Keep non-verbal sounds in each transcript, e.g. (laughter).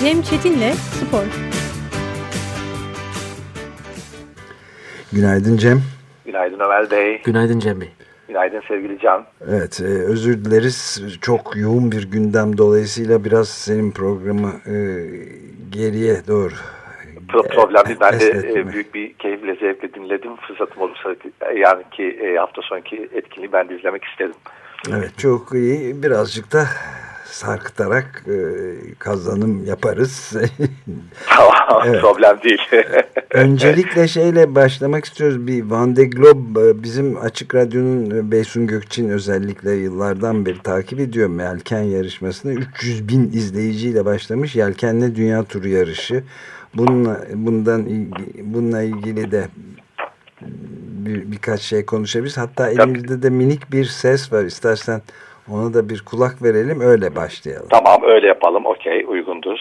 Cem Çetin'le Spor. Günaydın Cem. Günaydın Ömer Bey. Günaydın Cem Bey. Günaydın sevgili Can. Evet, e, özür dileriz. Çok yoğun bir gündem dolayısıyla biraz senin programı e, geriye doğru Pro problem değil. Ben de e, büyük bir keyifle, zevkle dinledim. Fırsatım olursa yani ki e, hafta sonraki etkinliği ben de izlemek istedim. Evet, çok iyi. Birazcık da sarkıtarak e, kazanım yaparız. (laughs) Evet. problem değil. Öncelikle şeyle başlamak istiyoruz. Bir Van de Globe e, bizim Açık Radyo'nun e, Beysun Gökçin özellikle yıllardan beri takip ediyor Yelken yarışmasını. 300 bin izleyiciyle başlamış Yelkenle Dünya Turu yarışı. Bununla, bundan bununla ilgili de bir, birkaç şey konuşabiliriz. Hatta elimizde de minik bir ses var. İstersen ona da bir kulak verelim öyle başlayalım. tamam öyle yapalım. Okey uygundur.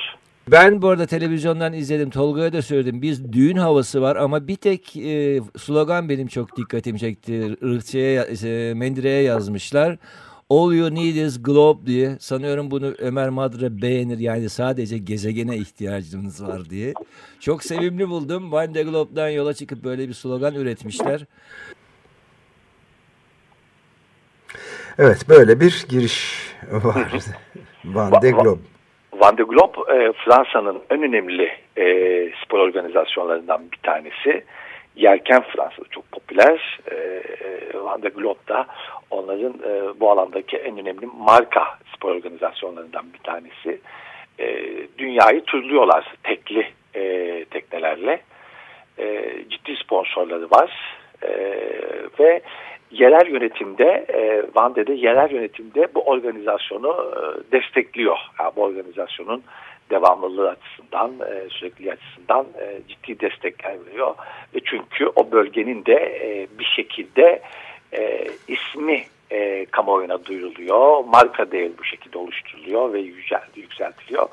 Ben bu arada televizyondan izledim. Tolga'ya da söyledim. Biz düğün havası var ama bir tek e, slogan benim çok dikkatimi çekti. Irkçı'ya, e, Mendire'ye yazmışlar. All you need is globe diye. Sanıyorum bunu Ömer Madre beğenir. Yani sadece gezegene ihtiyacımız var diye. Çok sevimli buldum. Van de Globe'dan yola çıkıp böyle bir slogan üretmişler. Evet böyle bir giriş var. Van de Globe. Van de Globe e, Fransa'nın en önemli e, spor organizasyonlarından bir tanesi. Yelken Fransa'da çok popüler. E, e, Van de Globe da onların e, bu alandaki en önemli marka spor organizasyonlarından bir tanesi. E, dünyayı turluyorlar tekli e, teknelerle. E, ciddi sponsorları var. E, ve yerel yönetimde e, Vande'de yerel yönetimde bu organizasyonu e, destekliyor. Yani bu organizasyonun devamlılığı açısından, e, sürekliliği açısından e, ciddi destekler veriyor. Ve çünkü o bölgenin de e, bir şekilde e, ismi e, kamuoyuna duyuruluyor. Marka değeri bu şekilde oluşturuluyor ve yükseltiliyor.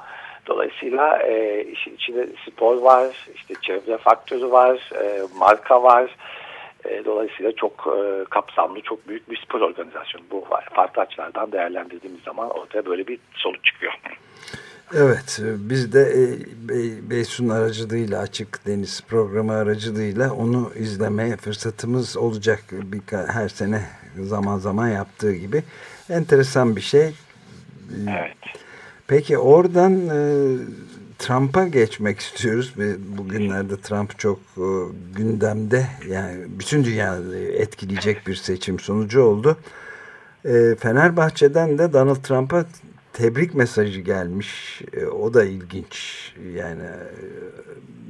Dolayısıyla e, işin içinde spor var, işte çevre faktörü var, e, marka var. E, dolayısıyla çok e, kapsamlı, çok büyük bir spor organizasyonu bu var. Farklı açılardan değerlendirdiğimiz zaman ortaya böyle bir sonuç çıkıyor. Evet e, biz de e, Bey- Beysun aracılığıyla Açık Deniz programı aracılığıyla onu izlemeye fırsatımız olacak bir her sene zaman zaman yaptığı gibi. Enteresan bir şey. Evet. Peki oradan e, Trump'a geçmek istiyoruz ve bugünlerde Trump çok e, gündemde yani bütün dünyayı etkileyecek bir seçim sonucu oldu. E, Fenerbahçe'den de Donald Trump'a tebrik mesajı gelmiş. E, o da ilginç. Yani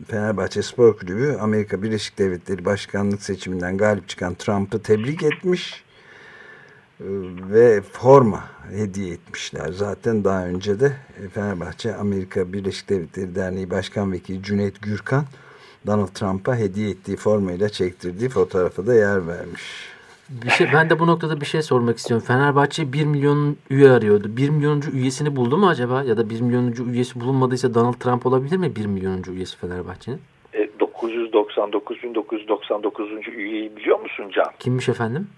Fenerbahçe Spor Kulübü Amerika Birleşik Devletleri Başkanlık seçiminden galip çıkan Trump'ı tebrik etmiş ve forma hediye etmişler. Zaten daha önce de e, Fenerbahçe Amerika Birleşik Devletleri Derneği Başkan Vekili Cüneyt Gürkan Donald Trump'a hediye ettiği formayla çektirdiği fotoğrafa da yer vermiş. Bir şey, ben de bu noktada bir şey sormak istiyorum. Fenerbahçe 1 milyon üye arıyordu. 1 milyonuncu üyesini buldu mu acaba? Ya da 1 milyonuncu üyesi bulunmadıysa Donald Trump olabilir mi 1 milyonuncu üyesi Fenerbahçe'nin? E, 999.999. üyeyi biliyor musun Can? Kimmiş efendim?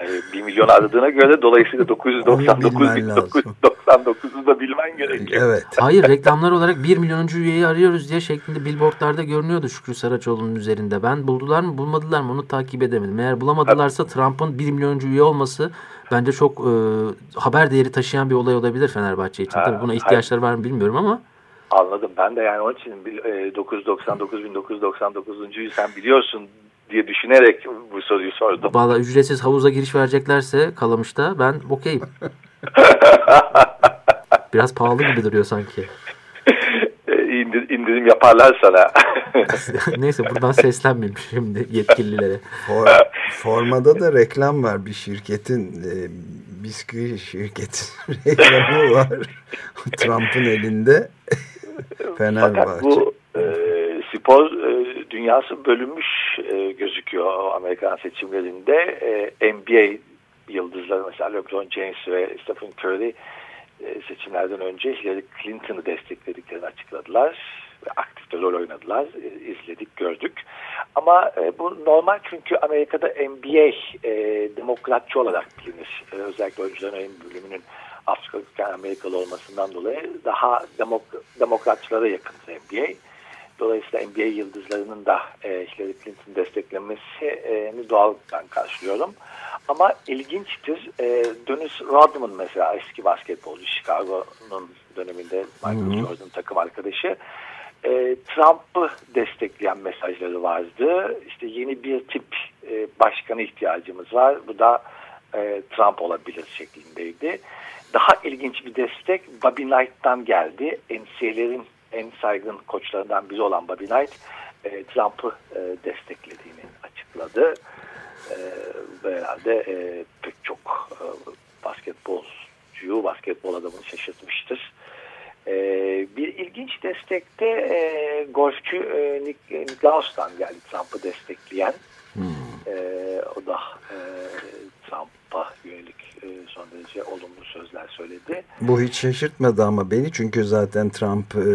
E, 1 milyon aradığına göre dolayısıyla Onu bilmen lazım. 999.999'u da bilmen gerekiyor. Evet. (laughs) Hayır reklamlar olarak 1 milyonuncu üyeyi arıyoruz diye şeklinde billboardlarda görünüyordu Şükrü Saraçoğlu'nun üzerinde. Ben buldular mı bulmadılar mı onu takip edemedim. Eğer bulamadılarsa Trump'ın 1 milyoncu üye olması bence çok e, haber değeri taşıyan bir olay olabilir Fenerbahçe için. Ha, Tabii buna ihtiyaçları var mı bilmiyorum ama. Anladım. Ben de yani onun için bil- e, 999.999'uncuyu sen biliyorsun diye düşünerek bu soruyu sordum. Valla ücretsiz havuza giriş vereceklerse Kalamış'ta ben okeyim. (laughs) Biraz pahalı gibi duruyor sanki. E, indir- indirim yaparlar sana. (laughs) Neyse buradan seslenmeyeyim şimdi yetkililere. For, formada da reklam var. Bir şirketin e, bisküvi şirketi (laughs) reklamı var. Trump'ın elinde. Fakat Fenerbahçe. bu e, spor e, dünyası bölünmüş e, gözüküyor Amerikan seçimlerinde. E, NBA yıldızları mesela LeBron James ve Stephen Curry e, seçimlerden önce Hillary Clinton'ı desteklediklerini açıkladılar. Ve aktif de rol oynadılar. E, izledik, gördük. Ama e, bu normal çünkü Amerika'da NBA e, demokratçı olarak bilinir. E, özellikle oyuncuların bölümünün Afrika Amerikalı olmasından dolayı daha demok demokratçılara yakın NBA. Dolayısıyla NBA yıldızlarının da e, Hillary Clinton desteklemesini doğal ben karşılıyorum. Ama ilginçtir. E, Dennis Rodman mesela eski basketbolcu Chicago'nun döneminde Michael Jordan takım arkadaşı e, Trump'ı destekleyen mesajları vardı. İşte yeni bir tip e, başkanı ihtiyacımız var. Bu da e, Trump olabilir şeklindeydi. Daha ilginç bir destek Bobby Knight'tan geldi. NCAA'lerin en saygın koçlarından biri olan Bobby Knight e, Trump'ı e, desteklediğini açıkladı. E, ve herhalde e, pek çok e, basketbolcuyu, basketbol adamını şaşırtmıştır. E, bir ilginç destekte e, golfçü e, Nick, Nicklaus'tan geldi Trump'ı destekleyen. Hmm. E, o da e, e, son derece olumlu sözler söyledi. Bu hiç şaşırtmadı ama beni çünkü zaten Trump e,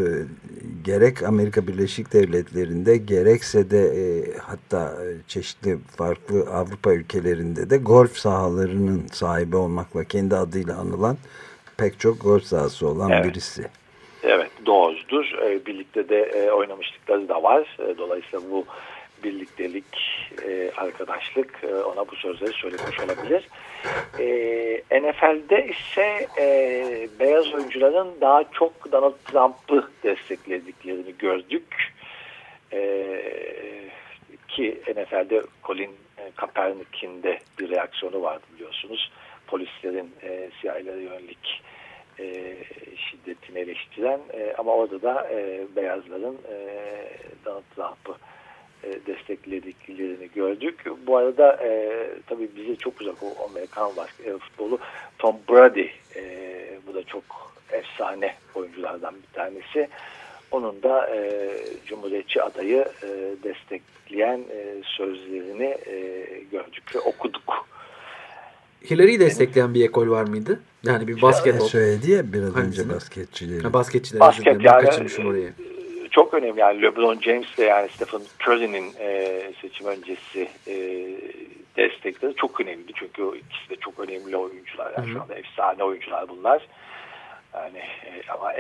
gerek Amerika Birleşik Devletleri'nde gerekse de e, hatta çeşitli farklı Avrupa ülkelerinde de golf sahalarının sahibi olmakla kendi adıyla anılan pek çok golf sahası olan evet. birisi. Evet doğrudur. E, birlikte de e, oynamışlıkları da var. E, dolayısıyla bu birliktelik, e, arkadaşlık e, ona bu sözleri söylemiş olabilir. E, NFL'de ise e, beyaz oyuncuların daha çok Donald Trump'ı desteklediklerini gördük. E, ki NFL'de Colin Kaepernick'in de bir reaksiyonu vardı biliyorsunuz. Polislerin e, siyahilere yönelik e, şiddetini eleştiren e, ama orada da e, beyazların e, Donald Trump'ı e, desteklediklerini gördük. Bu arada e, tabii bize çok uzak o Amerikan basket, e, futbolu Tom Brady e, bu da çok efsane oyunculardan bir tanesi. Onun da e, Cumhuriyetçi adayı e, destekleyen e, sözlerini e, gördük ve okuduk. Hillary'yi destekleyen bir ekol var mıydı? Yani bir basket. Söyledi ya biraz önce basketçileri. Ha, basketçileri. Basket yani. Kaçırmışım orayı çok önemli. Yani LeBron James de yani Stephen Curry'nin e, seçim öncesi e, destekleri çok önemli. Çünkü ikisi de çok önemli oyuncular. Yani şu anda efsane oyuncular bunlar. Yani e, ama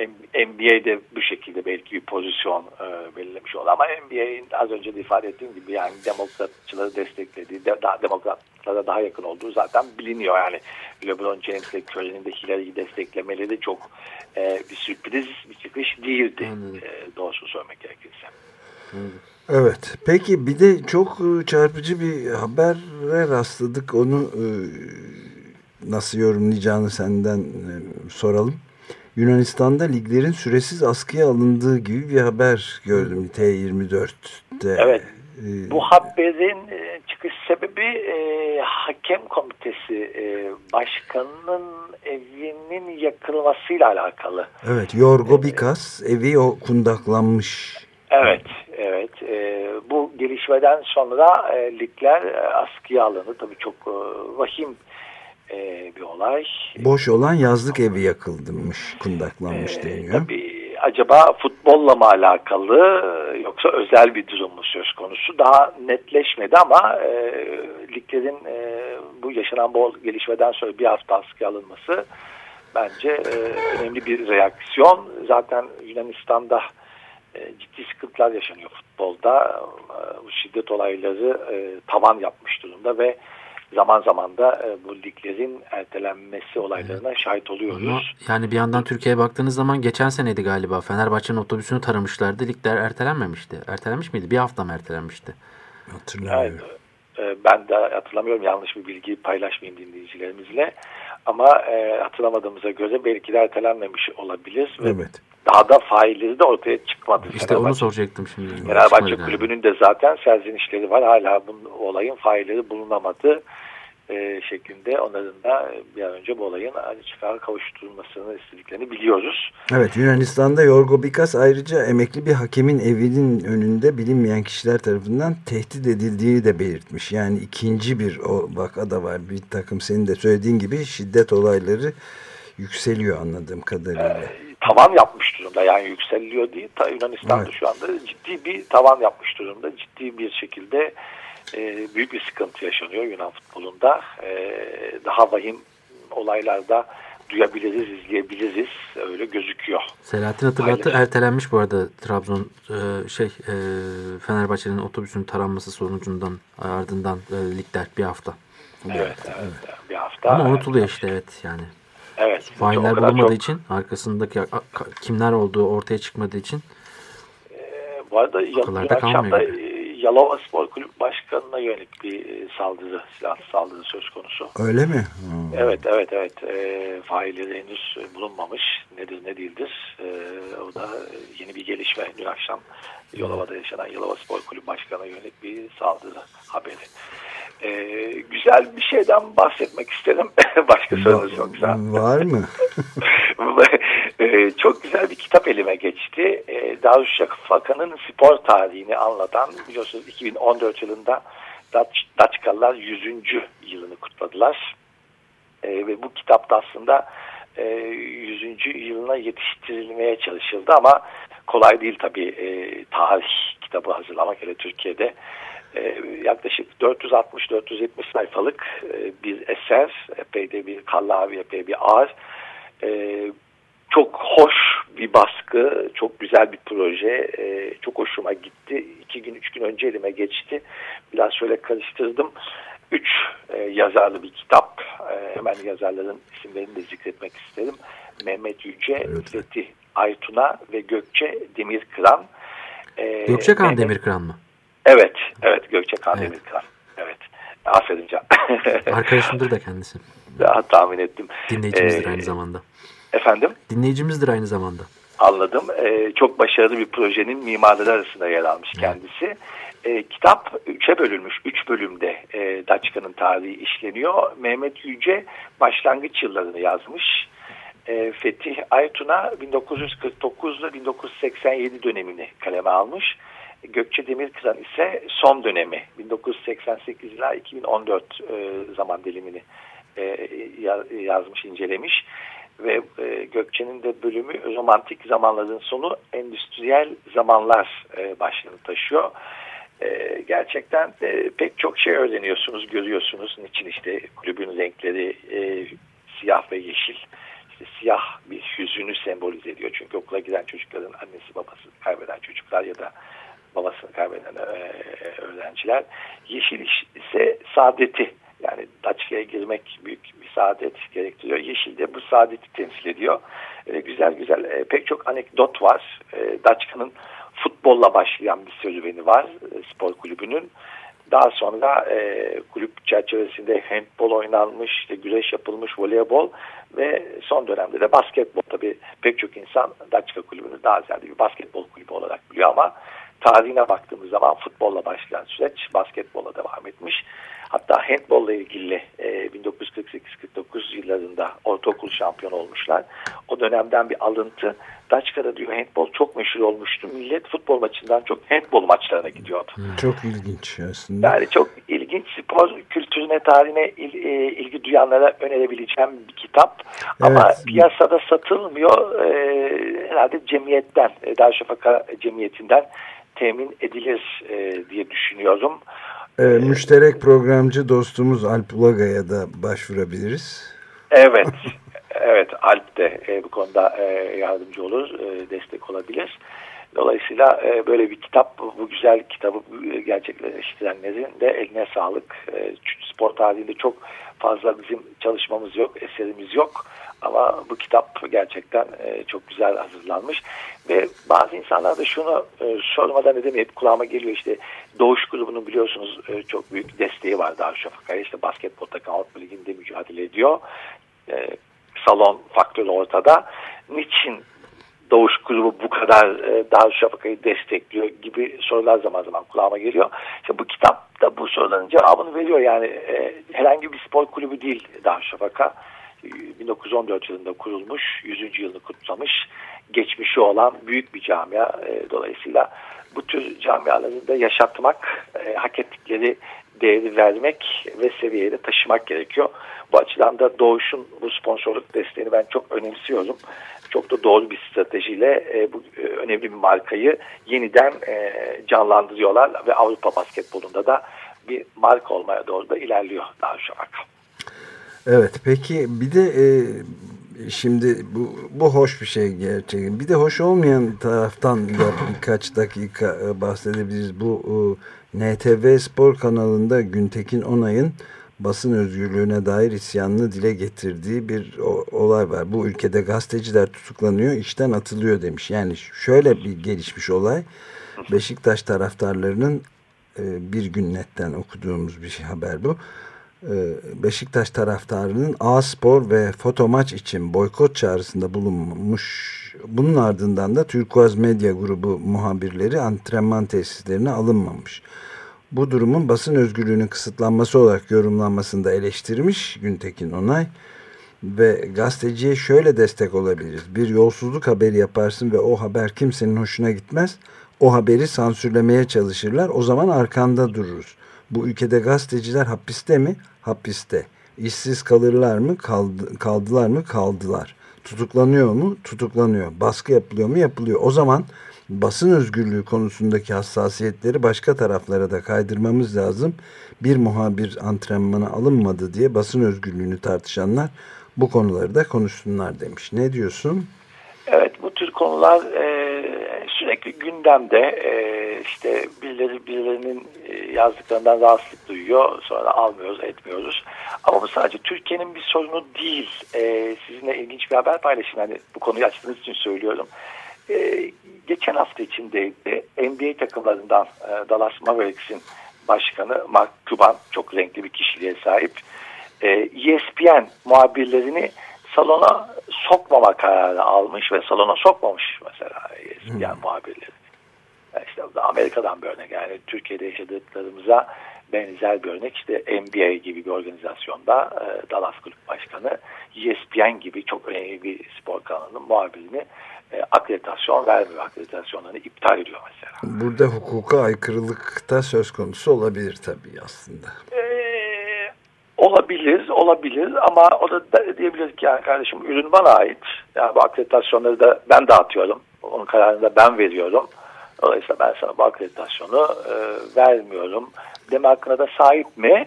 NBA'de bu şekilde belki bir pozisyon e, belirlemiş oldu. Ama NBA'in az önce de ifade ettiğim gibi yani demokratçıları desteklediği, de, daha demokratlara daha yakın olduğu zaten biliniyor. Yani LeBron James ile Curry'nin de Hillary'yi desteklemeleri çok e, bir sürpriz bir çıkış değildi. E, doğrusunu söylemek gerekirse. Evet. Peki bir de çok e, çarpıcı bir habere rastladık. Onu e, nasıl yorumlayacağını senden e, soralım. Yunanistan'da liglerin süresiz askıya alındığı gibi bir haber gördüm T24'te. Evet. Ee, Bu haberin e, çıkış sebebi e, hakem komitesi e, başkanının evinin yakılmasıyla alakalı. Evet, Yorgo Bikas e, evi o kundaklanmış. Evet, evet. E, bu gelişmeden sonra e, ligler e, askıya alındı. Tabii çok e, vahim e, bir olay. Boş olan yazlık evi yakılmış, kundaklanmış e, deniyor. Tabii acaba futbolla mı alakalı yoksa özel bir durum mu söz konusu? Daha netleşmedi ama e, liglerin e, bu yaşanan bol gelişmeden sonra bir hafta askıya alınması bence e, önemli bir reaksiyon. Zaten Yunanistan'da e, ciddi sıkıntılar yaşanıyor futbolda. E, bu şiddet olayları e, tavan yapmış durumda ve zaman zaman da e, bu liglerin ertelenmesi olaylarına evet. şahit oluyoruz. Ama yani bir yandan Türkiye'ye baktığınız zaman geçen seneydi galiba Fenerbahçe'nin otobüsünü taramışlardı. Ligler ertelenmemişti. Ertelenmiş miydi? Bir hafta mı ertelenmişti? Hatırlamıyorum. Evet, ben de hatırlamıyorum. Yanlış bir bilgi paylaşmayayım dinleyicilerimizle. Ama e, hatırlamadığımıza göre belki de ertelenmemiş olabilir. Evet. Daha da failleri de ortaya çıkmadı. İşte Fenerbahçe. onu soracaktım şimdi. Fenerbahçe kulübünün de zaten serzenişleri var. Hala bu olayın failleri bulunamadı e, şeklinde onların da bir an önce bu olayın çıkar kavuşturulmasını istediklerini biliyoruz. Evet Yunanistan'da Yorgo Bikas ayrıca emekli bir hakemin evinin önünde bilinmeyen kişiler tarafından tehdit edildiğini de belirtmiş. Yani ikinci bir o vakada var bir takım senin de söylediğin gibi şiddet olayları yükseliyor anladığım kadarıyla. E, tavan yapmış durumda. Yani yükseliliyor değil. Ta Yunanistan'da evet. şu anda ciddi bir tavan yapmış durumda. Ciddi bir şekilde e, büyük bir sıkıntı yaşanıyor Yunan futbolunda. E, daha vahim olaylarda duyabiliriz, izleyebiliriz. Öyle gözüküyor. Selahattin hatırlattı. Aynen. Ertelenmiş bu arada Trabzon e, şey e, Fenerbahçe'nin otobüsün taranması sonucundan ardından e, ligler bir hafta. Evet, evet, evet. bir hafta. Ama unutuluyor işte evet yani. Evet. Failler bulunmadığı çok... için arkasındaki kimler olduğu ortaya çıkmadığı için e, bu arada dün akşam da Yalova Spor Kulüp Başkanı'na yönelik bir e, saldırı, silahlı saldırı söz konusu. Öyle mi? Hmm. Evet, evet, evet. E, failleri henüz bulunmamış. Nedir, ne değildir. E, o da yeni bir gelişme. Dün akşam Yalova'da yaşanan Yalova Spor Kulüp Başkanı'na yönelik bir saldırı haberi. Ee, güzel bir şeyden bahsetmek isterim. (laughs) Başka sorunuz yoksa. Var mı? (laughs) (laughs) ee, çok güzel bir kitap elime geçti. Ee, Darüşşafaka'nın spor tarihini anlatan biliyorsunuz 2014 yılında Daçkalılar 100. yılını kutladılar. Ee, ve bu kitapta aslında e, 100. yılına yetiştirilmeye çalışıldı ama kolay değil tabii e, tarih kitabı hazırlamak hele Türkiye'de e, yaklaşık 460-470 sayfalık e, bir eser. Epey de bir kallavi, epey bir ağır. E, çok hoş bir baskı, çok güzel bir proje. E, çok hoşuma gitti. İki gün, üç gün önce elime geçti. Biraz şöyle karıştırdım. Üç e, yazarlı bir kitap. E, hemen yazarların isimlerini de zikretmek isterim. Mehmet Yüce, evet. Fethi Aytuna ve Gökçe Demirkıran. E, Gökçe Kan Demirkıran mı? Evet, evet Gökçe Kandemir evet. Kıran. Evet. Aferin Can. Arkadaşımdır da kendisi. Daha tahmin ettim. Dinleyicimizdir ee, aynı zamanda. Efendim? Dinleyicimizdir aynı zamanda. Anladım. Ee, çok başarılı bir projenin mimarları arasında yer almış kendisi. Ee, kitap üçe bölünmüş. Üç bölümde e, Daçka'nın tarihi işleniyor. Mehmet Yüce başlangıç yıllarını yazmış. E, Fetih Aytun'a 1949 ile 1987 dönemini kaleme almış. Gökçe Demirkıran ise son dönemi 1988 ila 2014 e, zaman dilimini e, yazmış, incelemiş ve e, Gökçe'nin de bölümü romantik zamanların sonu endüstriyel zamanlar e, başlığını taşıyor. E, gerçekten e, pek çok şey öğreniyorsunuz, görüyorsunuz. Niçin işte kulübün renkleri e, siyah ve yeşil. İşte siyah bir hüzünü sembolize ediyor. Çünkü okula giden çocukların annesi babası kaybeden çocuklar ya da babasını kaybeden e, öğrenciler. Yeşil ise saadeti yani Daçka'ya girmek büyük bir saadet gerektiriyor. Yeşil de bu saadeti temsil ediyor. E, güzel güzel e, pek çok anekdot var. E, Daçka'nın futbolla başlayan bir serüveni var e, spor kulübünün. Daha sonra e, kulüp çerçevesinde handbol oynanmış, işte güreş yapılmış, voleybol ve son dönemde de basketbol. Tabii pek çok insan Daçka kulübünü daha ziyade bir basketbol kulübü olarak biliyor ama tarihine baktığımız zaman futbolla başlayan süreç basketbola devam etmiş. Hatta handbolla ilgili e, 1948-49 yıllarında ortaokul şampiyon olmuşlar. O dönemden bir alıntı. Daçka'da diyor handbol çok meşhur olmuştu. Millet futbol maçından çok handbol maçlarına gidiyordu. Çok ilginç aslında. Yani çok ilginç spor kültürüne, tarihine il, e, ilgi duyanlara önerebileceğim bir kitap. Evet. Ama piyasada satılmıyor. E, herhalde cemiyetten, e, Darüşşafaka Cemiyeti'nden temin edilir e, diye düşünüyorum. E, müşterek programcı dostumuz Alp Ulaga'ya da başvurabiliriz. Evet, (laughs) evet Alp de e, bu konuda e, yardımcı olur, e, destek olabilir. Dolayısıyla e, böyle bir kitap, bu güzel kitabı gerçekleştirenlerin de eline sağlık. E, spor tarihinde çok fazla bizim çalışmamız yok, eserimiz yok. Ama bu kitap gerçekten e, çok güzel hazırlanmış. Ve bazı insanlar da şunu e, sormadan edemeyip kulağıma geliyor işte Doğuş grubunun biliyorsunuz e, çok büyük desteği var Darüşşafaka'ya. işte basketbol takım Avrupa Ligi'nde mücadele ediyor. E, salon faktörü ortada. Niçin Doğuş grubu bu kadar e, Darüşşafaka'yı destekliyor gibi sorular zaman zaman kulağıma geliyor. İşte bu kitap da bu soruların cevabını veriyor. Yani e, herhangi bir spor kulübü değil Darüşşafaka. 1914 yılında kurulmuş, 100. yılını kutlamış, geçmişi olan büyük bir camia. E, dolayısıyla bu tür camiaları da yaşatmak, e, hak ettikleri değeri vermek ve seviyeye taşımak gerekiyor. Bu açıdan da Doğuş'un bu sponsorluk desteğini ben çok önemsiyorum. Çok da doğru bir stratejiyle e, bu e, önemli bir markayı yeniden e, canlandırıyorlar ve Avrupa basketbolunda da bir marka olmaya doğru da ilerliyor an. Evet peki bir de e, şimdi bu, bu hoş bir şey gerçekten. Bir de hoş olmayan taraftan da birkaç dakika e, bahsedebiliriz. Bu e, NTV Spor kanalında Güntekin Onay'ın basın özgürlüğüne dair isyanını dile getirdiği bir olay var. Bu ülkede gazeteciler tutuklanıyor, işten atılıyor demiş. Yani şöyle bir gelişmiş olay. Beşiktaş taraftarlarının e, bir gün netten okuduğumuz bir şey haber bu. E, Beşiktaş taraftarının A-Spor ve foto maç için boykot çağrısında bulunmuş. Bunun ardından da Türkuaz Medya Grubu muhabirleri antrenman tesislerine alınmamış bu durumun basın özgürlüğünün kısıtlanması olarak yorumlanmasını da eleştirmiş Güntekin Onay. Ve gazeteciye şöyle destek olabiliriz. Bir yolsuzluk haberi yaparsın ve o haber kimsenin hoşuna gitmez. O haberi sansürlemeye çalışırlar. O zaman arkanda dururuz. Bu ülkede gazeteciler hapiste mi? Hapiste. İşsiz kalırlar mı? Kaldı, kaldılar mı? Kaldılar. Tutuklanıyor mu? Tutuklanıyor. Baskı yapılıyor mu? Yapılıyor. O zaman basın özgürlüğü konusundaki hassasiyetleri başka taraflara da kaydırmamız lazım. Bir muhabir antrenmana alınmadı diye basın özgürlüğünü tartışanlar bu konuları da konuşsunlar demiş. Ne diyorsun? Evet bu tür konular e, sürekli gündemde e, işte birileri birilerinin e, yazdıklarından rahatsızlık duyuyor sonra almıyoruz etmiyoruz ama bu sadece Türkiye'nin bir sorunu değil e, sizinle ilginç bir haber paylaşayım yani bu konuyu açtığınız için söylüyorum e, geçen hafta içindeydi NBA takımlarından e, Dallas Mavericks'in başkanı Mark Cuban çok renkli bir kişiliğe sahip. E, ESPN muhabirlerini salona sokmama kararı almış ve salona sokmamış mesela ESPN hmm. muhabirleri. Yani işte Amerika'dan bir örnek yani Türkiye'de yaşadıklarımıza benzer bir örnek işte NBA gibi bir organizasyonda e, Dallas Kulüp Başkanı ESPN gibi çok önemli bir spor kanalının muhabirini e, akreditasyon vermiyor. Akreditasyonlarını iptal ediyor mesela. Burada hukuka aykırılık da söz konusu olabilir tabii aslında. Ee, olabilir, olabilir ama o da diyebiliriz ki yani kardeşim ürün bana ait. Yani bu akreditasyonları da ben dağıtıyorum. Onun kararını da ben veriyorum. Dolayısıyla ben sana bu akreditasyonu e, vermiyorum. Deme hakkına da sahip mi?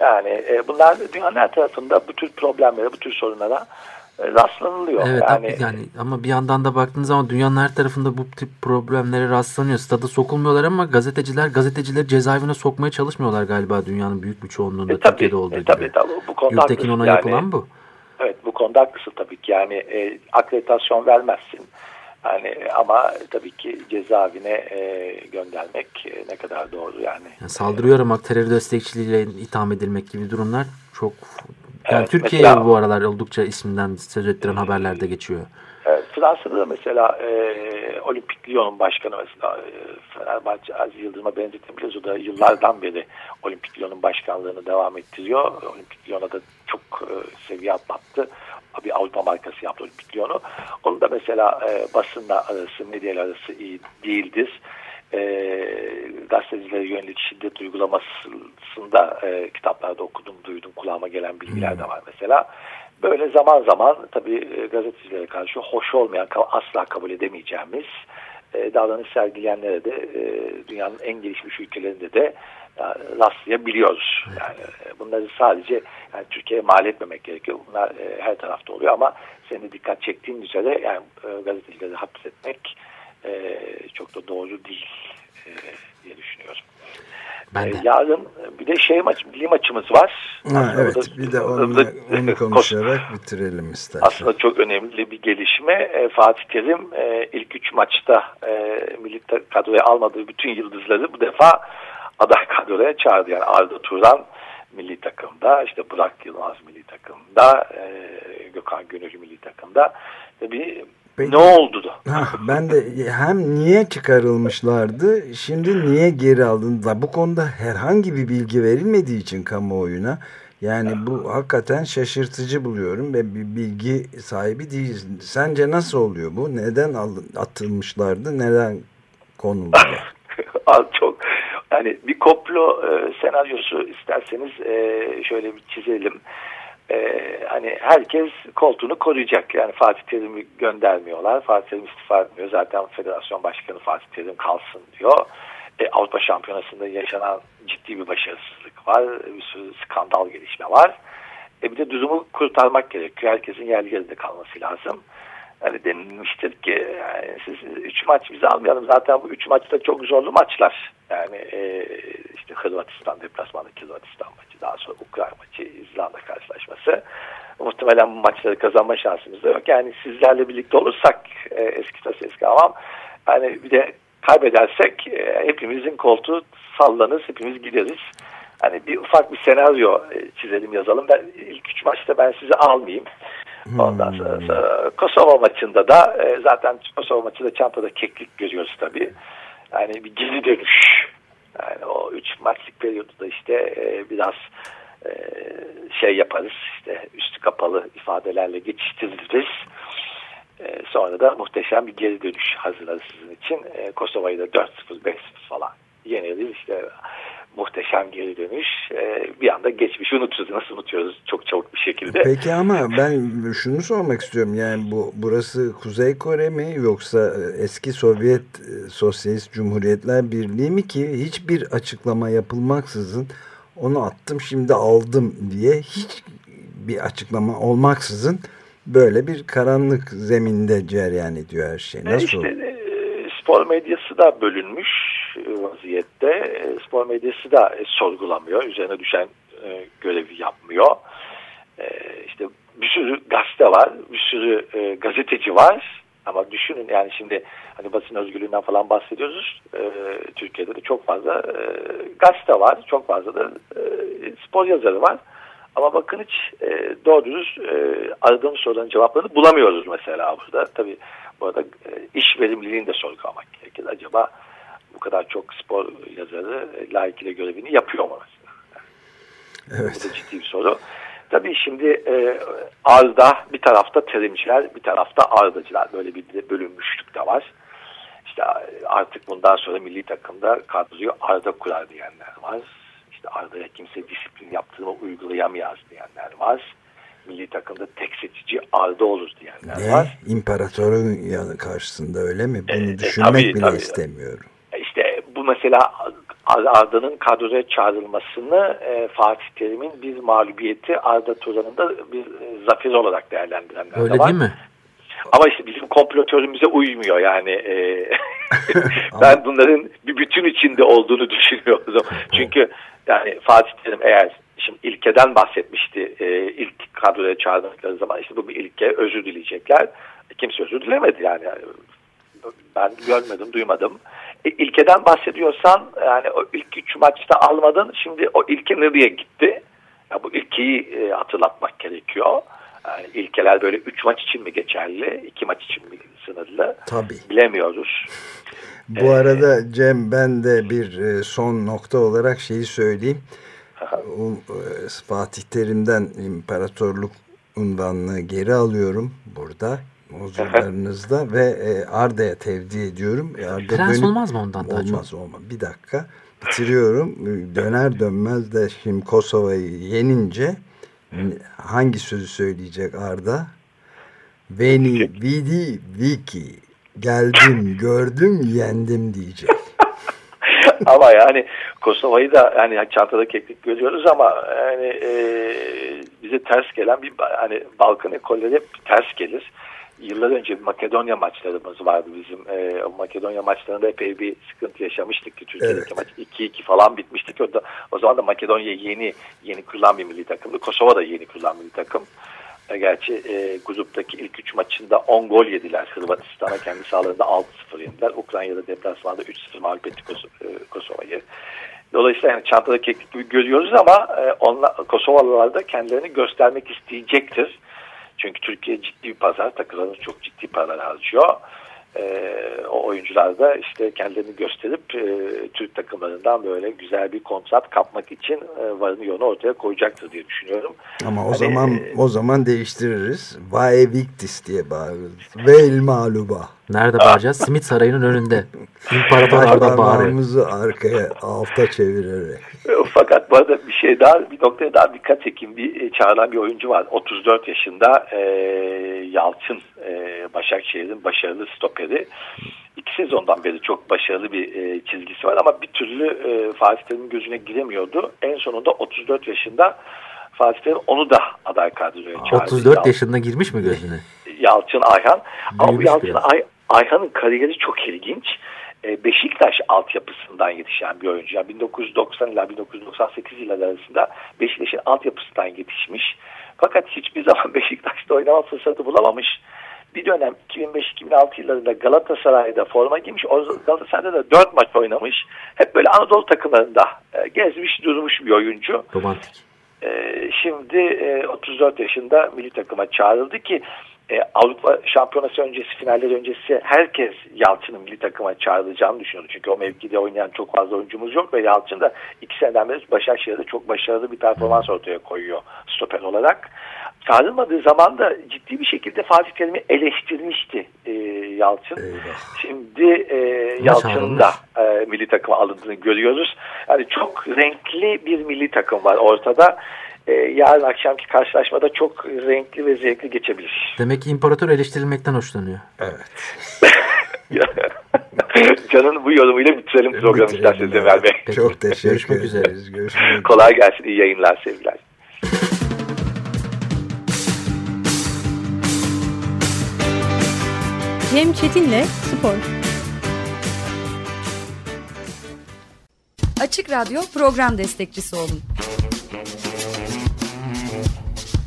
Yani e, bunlar dünyanın her tarafında bu tür problemlere, bu tür sorunlara e, rastlanılıyor. Evet yani, yani ama bir yandan da baktığınız zaman dünyanın her tarafında bu tip problemlere rastlanıyor. Stada sokulmuyorlar ama gazeteciler gazetecileri cezaevine sokmaya çalışmıyorlar galiba dünyanın büyük bir çoğunluğunda e, tabii, Türkiye'de olduğu e, tabii, gibi. Tabii, bu konuda Gültekin ona yani, yapılan bu. Evet bu konuda haklısın tabii ki yani e, akreditasyon vermezsin. Yani ama tabii ki cezaevine e, göndermek e, ne kadar doğru yani. yani saldırıyor ama terör destekçiliğiyle itham edilmek gibi durumlar çok yani evet, Türkiye'ye mesela, bu aralar oldukça isminden söz ettiren haberlerde geçiyor. Evet, Fransa'da da mesela e, Olimpik Lyon'un başkanı mesela e, Fenerbahçe Aziz Yıldırım'a benzetebiliriz. O da yıllardan beri Olimpik Lyon'un başkanlığını devam ettiriyor. Olimpik Lyon'a da çok e, seviye atlattı. Bir Avrupa markası yaptı Olimpik Lyon'u. Onu da mesela e, basınla arası, medya arası iyi değildir e, gazetecilere yönelik şiddet uygulamasında e, kitaplarda okudum, duydum, kulağıma gelen bilgiler de var mesela. Böyle zaman zaman tabii e, gazetecilere karşı hoş olmayan, asla kabul edemeyeceğimiz e, davranış sergileyenlere de e, dünyanın en gelişmiş ülkelerinde de yani, rastlayabiliyoruz. Yani e, bunları sadece yani Türkiye'ye mal etmemek gerekiyor. Bunlar e, her tarafta oluyor ama senin dikkat çektiğin üzere yani e, gazetecileri hapsetmek e, çok da doğru değil e, diye düşünüyorum. Ben de. E, yarın bir de şey maç, milli maçımız var. Ha, evet da, bir de onu, onu konuşarak bitirelim istersen. Aslında çok önemli bir gelişme. E, Fatih Terim e, ilk üç maçta e, milli kadroya almadığı bütün yıldızları bu defa aday kadroya çağırdı. Yani Arda Turan milli takımda, işte Burak Yılmaz milli takımda, e, Gökhan Gönül milli takımda. Tabii Peki, ne oldu da? Ha, ben de hem niye çıkarılmışlardı şimdi niye geri alındılar? Bu konuda herhangi bir bilgi verilmediği için kamuoyuna yani bu hakikaten şaşırtıcı buluyorum ve bir bilgi sahibi değiliz. Sence nasıl oluyor bu? Neden atılmışlardı? Neden konuldular? (laughs) Çok Yani bir komplo e, senaryosu isterseniz e, şöyle bir çizelim. E, hani herkes koltuğunu koruyacak. Yani Fatih Terim'i göndermiyorlar. Fatih Terim istifa etmiyor. Zaten federasyon başkanı Fatih Terim kalsın diyor. E, Avrupa Şampiyonası'nda yaşanan ciddi bir başarısızlık var. Bir sürü skandal gelişme var. E, bir de durumu kurtarmak gerekiyor. Herkesin yerli yerinde kalması lazım. Hani denilmiştir ki yani siz üç maç bize almayalım. Zaten bu üç maçta çok zorlu maçlar. Yani e, işte Hırvatistan deplasmandaki Hırvatistan maçı, daha sonra Ukrayna maçı, İzlanda karşılaşması. Muhtemelen bu maçları kazanma şansımız da yok. Yani sizlerle birlikte olursak e, eski tas eski ama yani bir de kaybedersek e, hepimizin koltuğu sallanır, hepimiz gideriz. Hani bir ufak bir senaryo e, çizelim yazalım. Ben ilk üç maçta ben sizi almayayım. Ondan sonra, sonra Kosova maçında da e, zaten Kosova maçında çantada keklik görüyoruz tabii. Yani bir geri dönüş. Yani o üç maçlık periyodu işte e, biraz e, şey yaparız. işte üstü kapalı ifadelerle geçiştiririz. E, sonra da muhteşem bir geri dönüş hazırlarız sizin için. E, Kosova'yı da 4-0, 5-0 falan yeneriz. İşte muhteşem geri dönüş. E, bir anda geçmişi unuturuz. Nasıl unutuyoruz çok çabuk bir şekilde. Peki ama ben şunu sormak istiyorum. Yani bu burası Kuzey Kore mi yoksa eski Sovyet e, Sosyalist Cumhuriyetler Birliği mi ki hiçbir açıklama yapılmaksızın onu attım şimdi aldım diye hiç bir açıklama olmaksızın böyle bir karanlık zeminde cereyan ediyor her şey. Nasıl? İşte, e, spor medyası da bölünmüş vaziyette. E, spor medyası da e, sorgulamıyor. Üzerine düşen e, görevi yapmıyor. İşte bir sürü gazete var. Bir sürü gazeteci var. Ama düşünün yani şimdi hani basın özgürlüğünden falan bahsediyoruz. Türkiye'de de çok fazla gazete var. Çok fazla da spor yazarı var. Ama bakın hiç e, doğru düz e, aradığımız soruların cevaplarını bulamıyoruz mesela burada. Tabii bu arada e, iş verimliliğini de sorgulamak gerekir. Acaba kadar çok spor yazarı e, layıkıyla görevini yapıyor mu mesela? Evet. Bu da ciddi bir soru. Tabii şimdi e, Arda bir tarafta terimciler, bir tarafta Ardacılar. Böyle bir bölünmüşlük de var. İşte e, artık bundan sonra milli takımda kadroyu Arda kurar diyenler var. İşte Arda'ya kimse disiplin yaptırma uygulayamayaz diyenler var milli takımda tek seçici Arda olur diyenler ne? var. İmparatorun karşısında öyle mi? Bunu e, düşünmek e, tabii, bile tabii. istemiyorum. Bu mesela Arda'nın kadroya çağrılmasını e, Fatih Terim'in bir mağlubiyeti Arda Turan'ın da bir e, zafer olarak değerlendirenler öyle var. değil mi? Ama işte bizim komplotörümüze uymuyor yani. E, (laughs) (laughs) ben bunların bir bütün içinde olduğunu düşünüyorum. Çünkü yani Fatih Terim eğer Şimdi ilkeden bahsetmişti e, ilk kadroya çağırdıkları zaman işte bu bir ilke özür dileyecekler. E, kimse özür dilemedi yani. Ben görmedim, duymadım. İlkeden bahsediyorsan yani o ilk üç maçta almadın. Şimdi o ilke nereye gitti? Ya bu ilkeyi e, hatırlatmak gerekiyor. Yani ilkeler böyle üç maç için mi geçerli, iki maç için mi sınırlı? Tabii. Bilemiyoruz. Bu ee, arada Cem ben de bir e, son nokta olarak şeyi söyleyeyim. E, Fatih Terim'den imparatorluk unvanını geri alıyorum burada huzurlarınızda ve e, Arda'ya tevdi ediyorum. E, Arda Prens dönüp, olmaz mı ondan daha olmaz, çok? Olmaz Bir dakika bitiriyorum. Döner dönmez de şimdi Kosova'yı yenince hangi sözü söyleyecek Arda? Beni vidi viki geldim gördüm yendim diyecek. (laughs) ama yani Kosova'yı da yani çantada keklik görüyoruz ama yani e, bize ters gelen bir hani Balkan ekolleri hep ters gelir. Yıllar önce bir Makedonya maçlarımız vardı bizim. E, Makedonya maçlarında epey bir sıkıntı yaşamıştık ki Türkiye'deki evet. maç 2-2 falan bitmiştik. O, da, o zaman da Makedonya yeni yeni kurulan bir milli takımdı. Kosova da yeni kurulan milli takım. E, gerçi e, gruptaki ilk üç maçında 10 gol yediler. Hırvatistan'a kendi sahalarında 6-0 yendiler. Ukrayna'da deplasmanda 3-0 mağlup etti Kos e, Kosova'yı. Dolayısıyla yani çantada keklik gibi görüyoruz ama e, onlar, Kosovalılar da kendilerini göstermek isteyecektir. Çünkü Türkiye ciddi bir pazar, takılarımız çok ciddi paralar harcıyor. e, o oyuncular da işte kendilerini gösterip e, Türk takımlarından böyle güzel bir kontrat kapmak için e, varını yonu ortaya koyacaktır diye düşünüyorum. Ama o hani, zaman e, o zaman değiştiririz. Vae Victis diye bağırırız. Vel maluba. Nerede bağıracağız? Simit Sarayı'nın önünde. İmparator Arda bağırıyor. Arkaya alta çevirerek. Fakat bu arada bir şey daha bir noktaya daha dikkat çekeyim. Bir e, çağrılan bir oyuncu var. 34 yaşında e, Yalçın e, Başakşehir'in başarılı stoperi. İki sezondan beri çok başarılı bir e, çizgisi var ama bir türlü e, Fatih Terim'in gözüne giremiyordu. En sonunda 34 yaşında Fatih Terim onu da aday kadroya çağırdı. 34 yaşında girmiş mi gözüne? Yalçın Ayhan. Ama bu Yalçın biraz. Ay, Ayhan'ın kariyeri çok ilginç. E, Beşiktaş altyapısından yetişen bir oyuncu. Yani 1990 ile 1998 yılları arasında Beşiktaş'ın altyapısından yetişmiş. Fakat hiçbir (laughs) zaman Beşiktaş'ta oynama fırsatı bulamamış. Bir dönem 2005-2006 yıllarında Galatasaray'da forma giymiş. Galatasaray'da da 4 maç oynamış. Hep böyle Anadolu takımlarında e, gezmiş durmuş bir oyuncu. Romantik. Ee, şimdi e, 34 yaşında milli takıma çağrıldı ki e, Avrupa Şampiyonası öncesi, finaller öncesi herkes Yalçın'ın milli takıma çağrılacağını düşünüyordu. Çünkü o mevkide oynayan çok fazla oyuncumuz yok ve Yalçın da iki seneden beri Başakşehir'de çok başarılı bir performans ortaya koyuyor stoper olarak. Çağrılmadığı zaman da ciddi bir şekilde Fatih Terim'i eleştirmişti e, Yalçın. Eyvah. Şimdi e, Yalçın'ın da e, milli takıma alındığını görüyoruz. Yani çok renkli bir milli takım var ortada. E, yarın akşamki karşılaşmada çok renkli ve zevkli geçebilir. Demek ki imparator eleştirilmekten hoşlanıyor. Evet. (laughs) Can'ın bu yorumuyla bitirelim programı isterseniz. Ömer Bey. Çok teşekkür Görüşmek üzere. ederiz. Görüşmek. Kolay gelsin, iyi yayınlar sevgiler. Cem Çetin'le Spor. Açık Radyo program destekçisi olun.